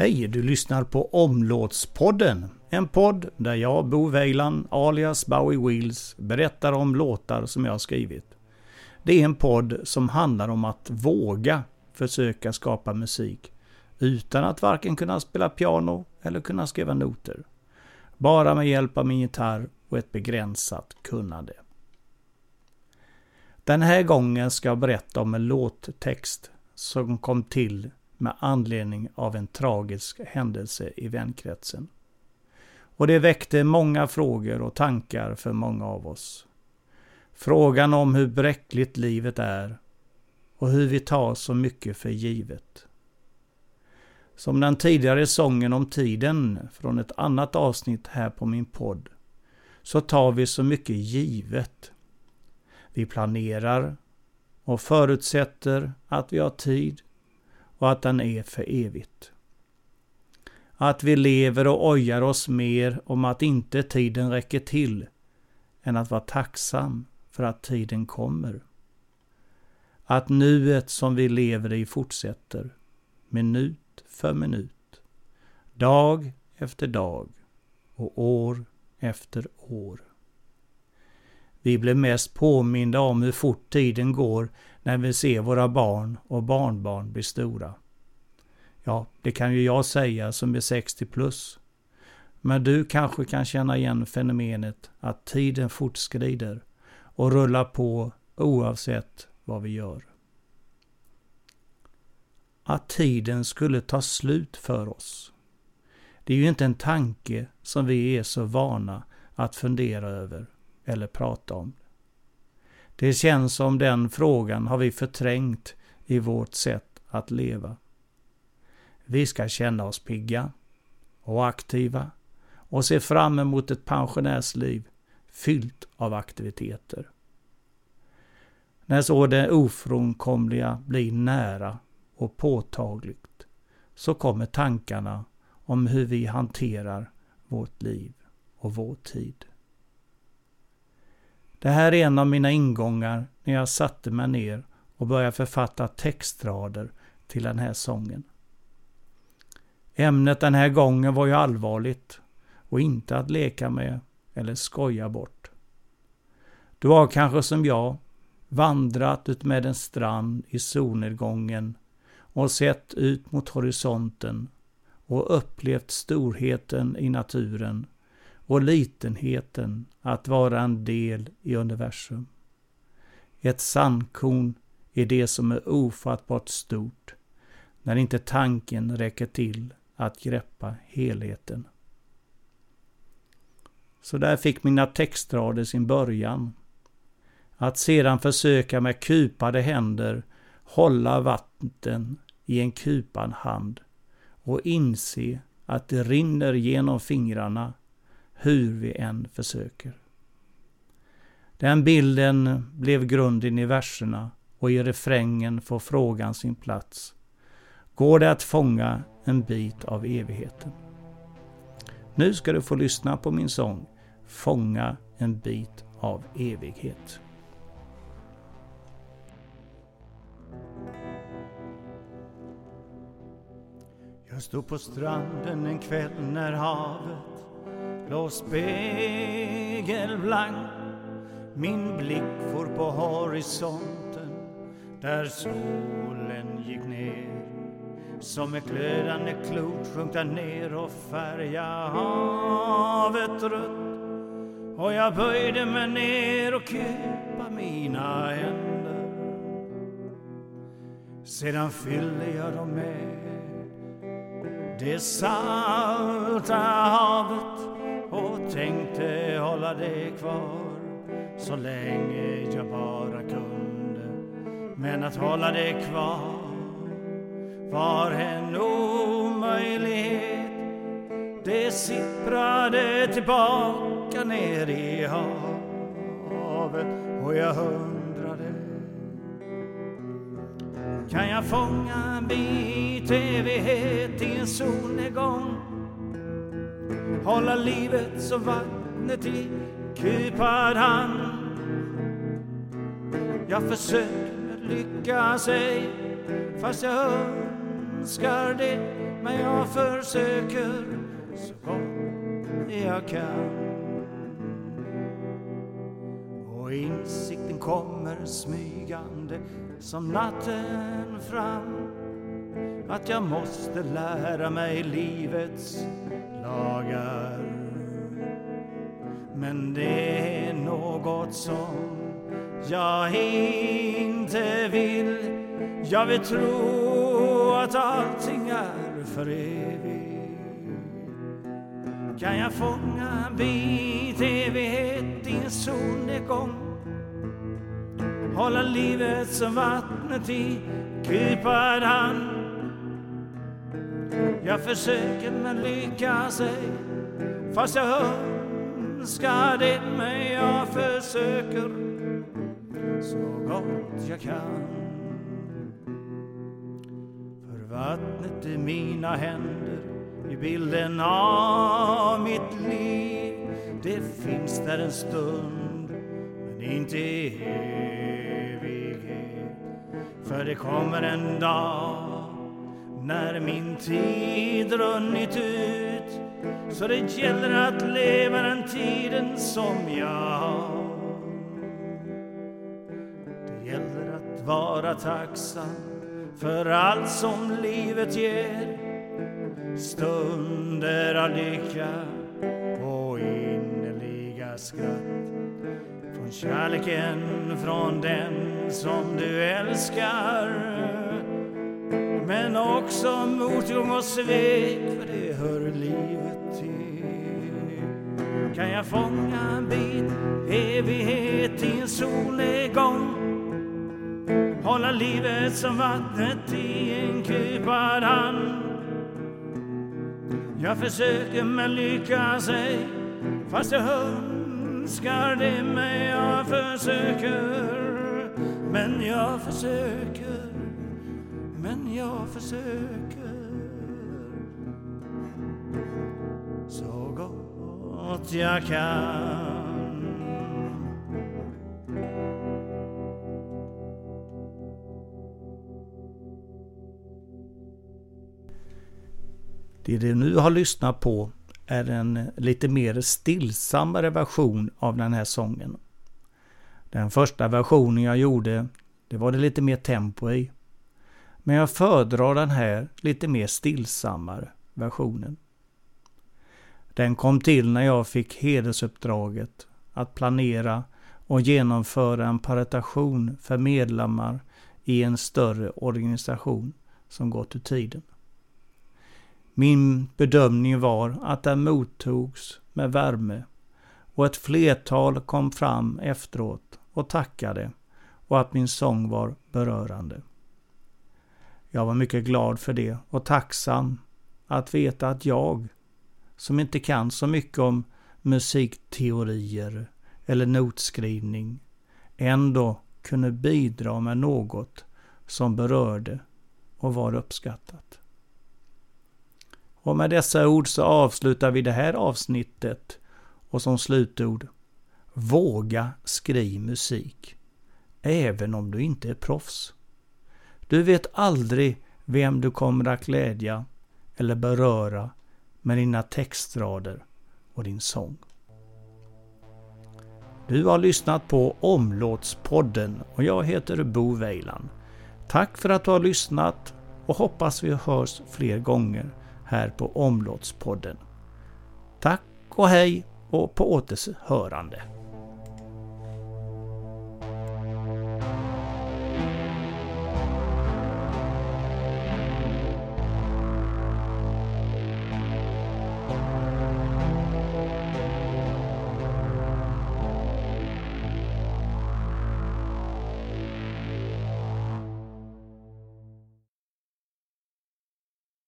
Hej, du lyssnar på Omlåtspodden. En podd där jag, Bo Weiland, alias Bowie Wheels, berättar om låtar som jag har skrivit. Det är en podd som handlar om att våga försöka skapa musik utan att varken kunna spela piano eller kunna skriva noter. Bara med hjälp av min gitarr och ett begränsat kunnande. Den här gången ska jag berätta om en låttext som kom till med anledning av en tragisk händelse i vänkretsen. Och det väckte många frågor och tankar för många av oss. Frågan om hur bräckligt livet är och hur vi tar så mycket för givet. Som den tidigare sången om tiden från ett annat avsnitt här på min podd så tar vi så mycket givet. Vi planerar och förutsätter att vi har tid och att den är för evigt. Att vi lever och ojar oss mer om att inte tiden räcker till än att vara tacksam för att tiden kommer. Att nuet som vi lever i fortsätter, minut för minut, dag efter dag och år efter år. Vi blir mest påminda om hur fort tiden går när vi ser våra barn och barnbarn bli stora. Ja, det kan ju jag säga som är 60 plus. Men du kanske kan känna igen fenomenet att tiden fortskrider och rullar på oavsett vad vi gör. Att tiden skulle ta slut för oss. Det är ju inte en tanke som vi är så vana att fundera över eller prata om. Det känns som den frågan har vi förträngt i vårt sätt att leva. Vi ska känna oss pigga och aktiva och se fram emot ett pensionärsliv fyllt av aktiviteter. När så det ofrånkomliga blir nära och påtagligt så kommer tankarna om hur vi hanterar vårt liv och vår tid. Det här är en av mina ingångar när jag satte mig ner och började författa textrader till den här sången. Ämnet den här gången var ju allvarligt och inte att leka med eller skoja bort. Du har kanske som jag vandrat ut med en strand i solnedgången och sett ut mot horisonten och upplevt storheten i naturen och litenheten att vara en del i universum. Ett sandkorn är det som är ofattbart stort när inte tanken räcker till att greppa helheten. Så där fick mina textrader sin början. Att sedan försöka med kupade händer hålla vatten i en kupad hand och inse att det rinner genom fingrarna hur vi än försöker. Den bilden blev grunden i verserna och i refrängen får frågan sin plats. Går det att fånga en bit av evigheten? Nu ska du få lyssna på min sång Fånga en bit av evighet. Jag stod på stranden en kväll när havet blå spegelblank. Min blick for på horisonten där solen gick ner. Som ett glödande klot sjönk där ner och färga havet rött. Och jag böjde mig ner och kupa mina händer. Sedan fyllde jag dem med det salta havet tänkte hålla det kvar så länge jag bara kunde. Men att hålla det kvar var en omöjlighet. Det sipprade tillbaka ner i havet och jag undrade kan jag fånga en bit evighet i en solnedgång hålla livet så vattnet i kupad hand. Jag försöker lyckas ej, fast jag önskar det men jag försöker så gott jag kan. Och insikten kommer smygande som natten fram att jag måste lära mig livets lagar. Men det är något som jag inte vill. Jag vill tro att allting är för evigt. Kan jag fånga en bit evighet i en solnedgång? Hålla livet som vattnet i kupad hand. Jag försöker men lyckas ej, fast jag önskar det, men jag försöker så gott jag kan. För vattnet i mina händer i bilden av mitt liv. Det finns där en stund, men inte i evighet. För det kommer en dag när min tid runnit ut. Så det gäller att leva den tiden som jag har. Det gäller att vara tacksam för allt som livet ger. Stunder av lycka och innerliga skratt. Från kärleken från den som du älskar. Men också motgång och svek, för det hör livet till. Kan jag fånga en bit evighet i en solnedgång? Hålla livet som vattnet i en kupad hand. Jag försöker men lyckas ej, fast jag önskar det, men jag försöker. Men jag försöker, men jag försöker. Så gott jag kan. Det du nu har lyssnat på är en lite mer stillsammare version av den här sången. Den första versionen jag gjorde, det var det lite mer tempo i. Men jag föredrar den här lite mer stillsammare versionen. Den kom till när jag fick hedersuppdraget att planera och genomföra en paritation för medlemmar i en större organisation som gått ur tiden. Min bedömning var att den mottogs med värme och ett flertal kom fram efteråt och tackade och att min sång var berörande. Jag var mycket glad för det och tacksam att veta att jag, som inte kan så mycket om musikteorier eller notskrivning, ändå kunde bidra med något som berörde och var uppskattat. Och med dessa ord så avslutar vi det här avsnittet och som slutord Våga skriv musik. Även om du inte är proffs. Du vet aldrig vem du kommer att glädja eller beröra med dina textrader och din sång. Du har lyssnat på Omlåtspodden och jag heter Bo Weiland. Tack för att du har lyssnat och hoppas vi hörs fler gånger här på Omlåtspodden. Tack och hej och på återhörande.